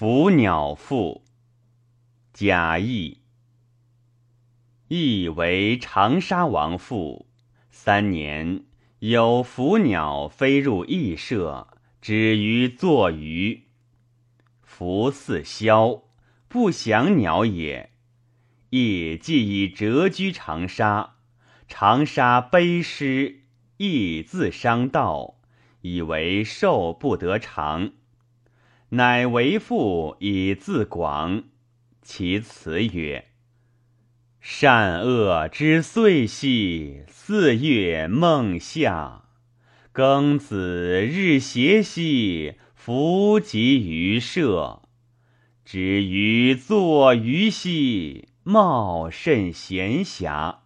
伏鸟赋，贾谊。亦为长沙王父。三年，有伏鸟飞入翼舍，止于坐鱼。伏似枭，不祥鸟也。亦既以谪居长沙，长沙悲失，亦自伤道，以为寿不得长。乃为父以自广，其辞曰：“善恶之岁兮，四月孟夏；庚子日斜兮，弗及于社。止于坐鱼兮，茂甚闲暇。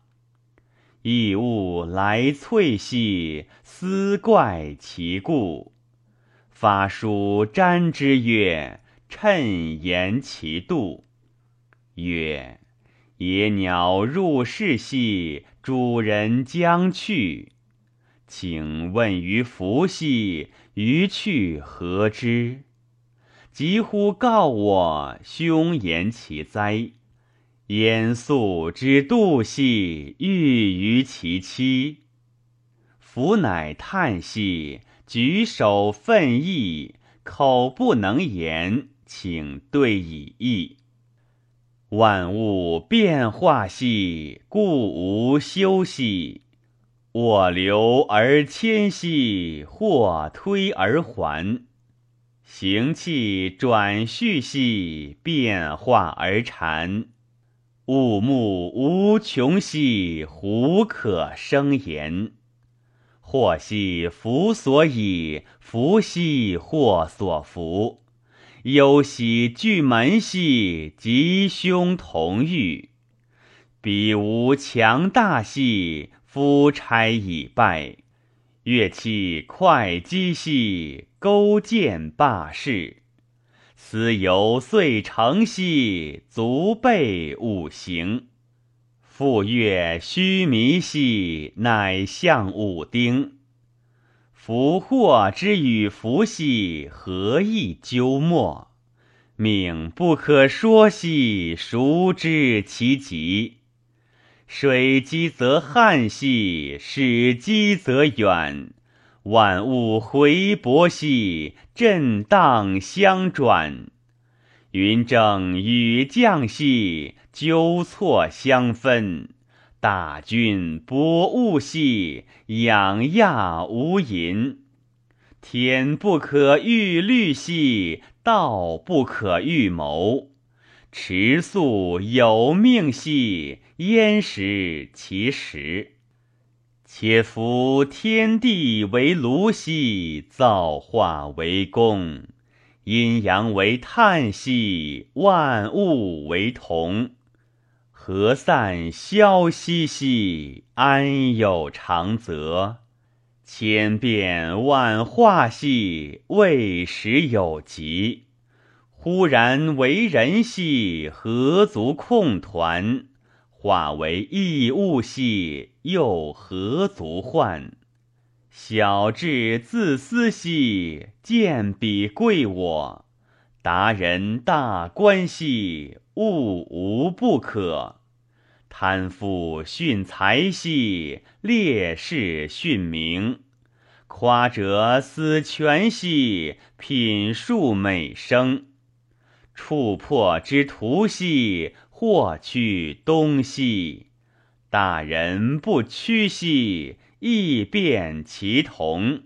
异物来萃兮，思怪其故。”发书瞻之曰：“趁言其度。”曰：“野鸟入室兮，主人将去。请问于伏兮，于去何之？急乎告我，凶言其哉？焉素之度兮，欲于其妻。夫乃叹息。”举手奋意，口不能言，请对以意。万物变化兮，故无休兮；我流而迁兮，或推而还。行气转续兮，变化而缠。物目无穷兮，胡可生言？祸兮福所倚，福兮祸所伏。忧兮惧门兮，吉凶同欲。彼无强大兮，夫差已败。乐器会稽兮，勾践罢事。思犹遂成兮，足备五行。复月须弥兮，乃象五丁。福祸之与福兮，何以究末？命不可说兮，孰知其极？水积则旱兮，始积则远。万物回搏兮，震荡相转。云蒸雨降兮，纠错相分；大军薄雾兮，养亚无垠。天不可预虑兮，道不可预谋。持素有命兮，焉识其时？且夫天地为炉兮，造化为工。阴阳为叹息，万物为同。何散消息兮？安有长则？千变万化兮，未始有极。忽然为人兮，何足控团？化为异物兮，又何足患？小智自私兮，见彼贵我；达人大观兮，物无不可。贪富殉财兮，烈士殉名；夸者思权兮，品数美声。触破之徒兮，或去东西。大人不屈兮。易变其同，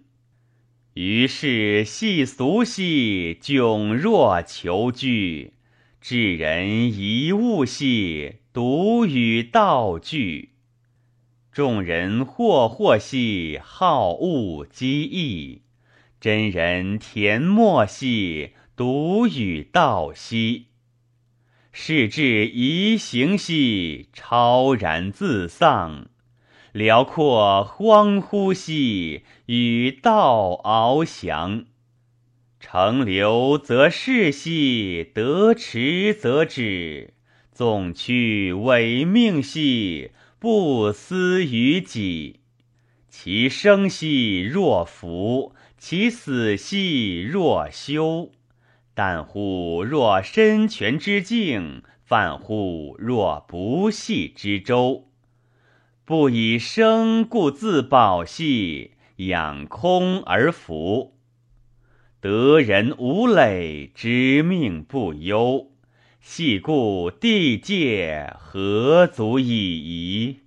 于是系俗兮，窘弱求居；智人遗物兮，独与道俱。众人惑惑兮，好恶积异；真人恬默兮，独与道兮。是至夷行兮，超然自丧。辽阔荒乎兮，与道翱翔。乘流则逝兮，得驰则止。纵去违命兮，不思于己。其生兮若福，其死兮若休。但乎若深泉之境，泛乎若不系之舟。不以生故自保兮，养空而福。得人无累，知命不忧。系故地界何足以疑？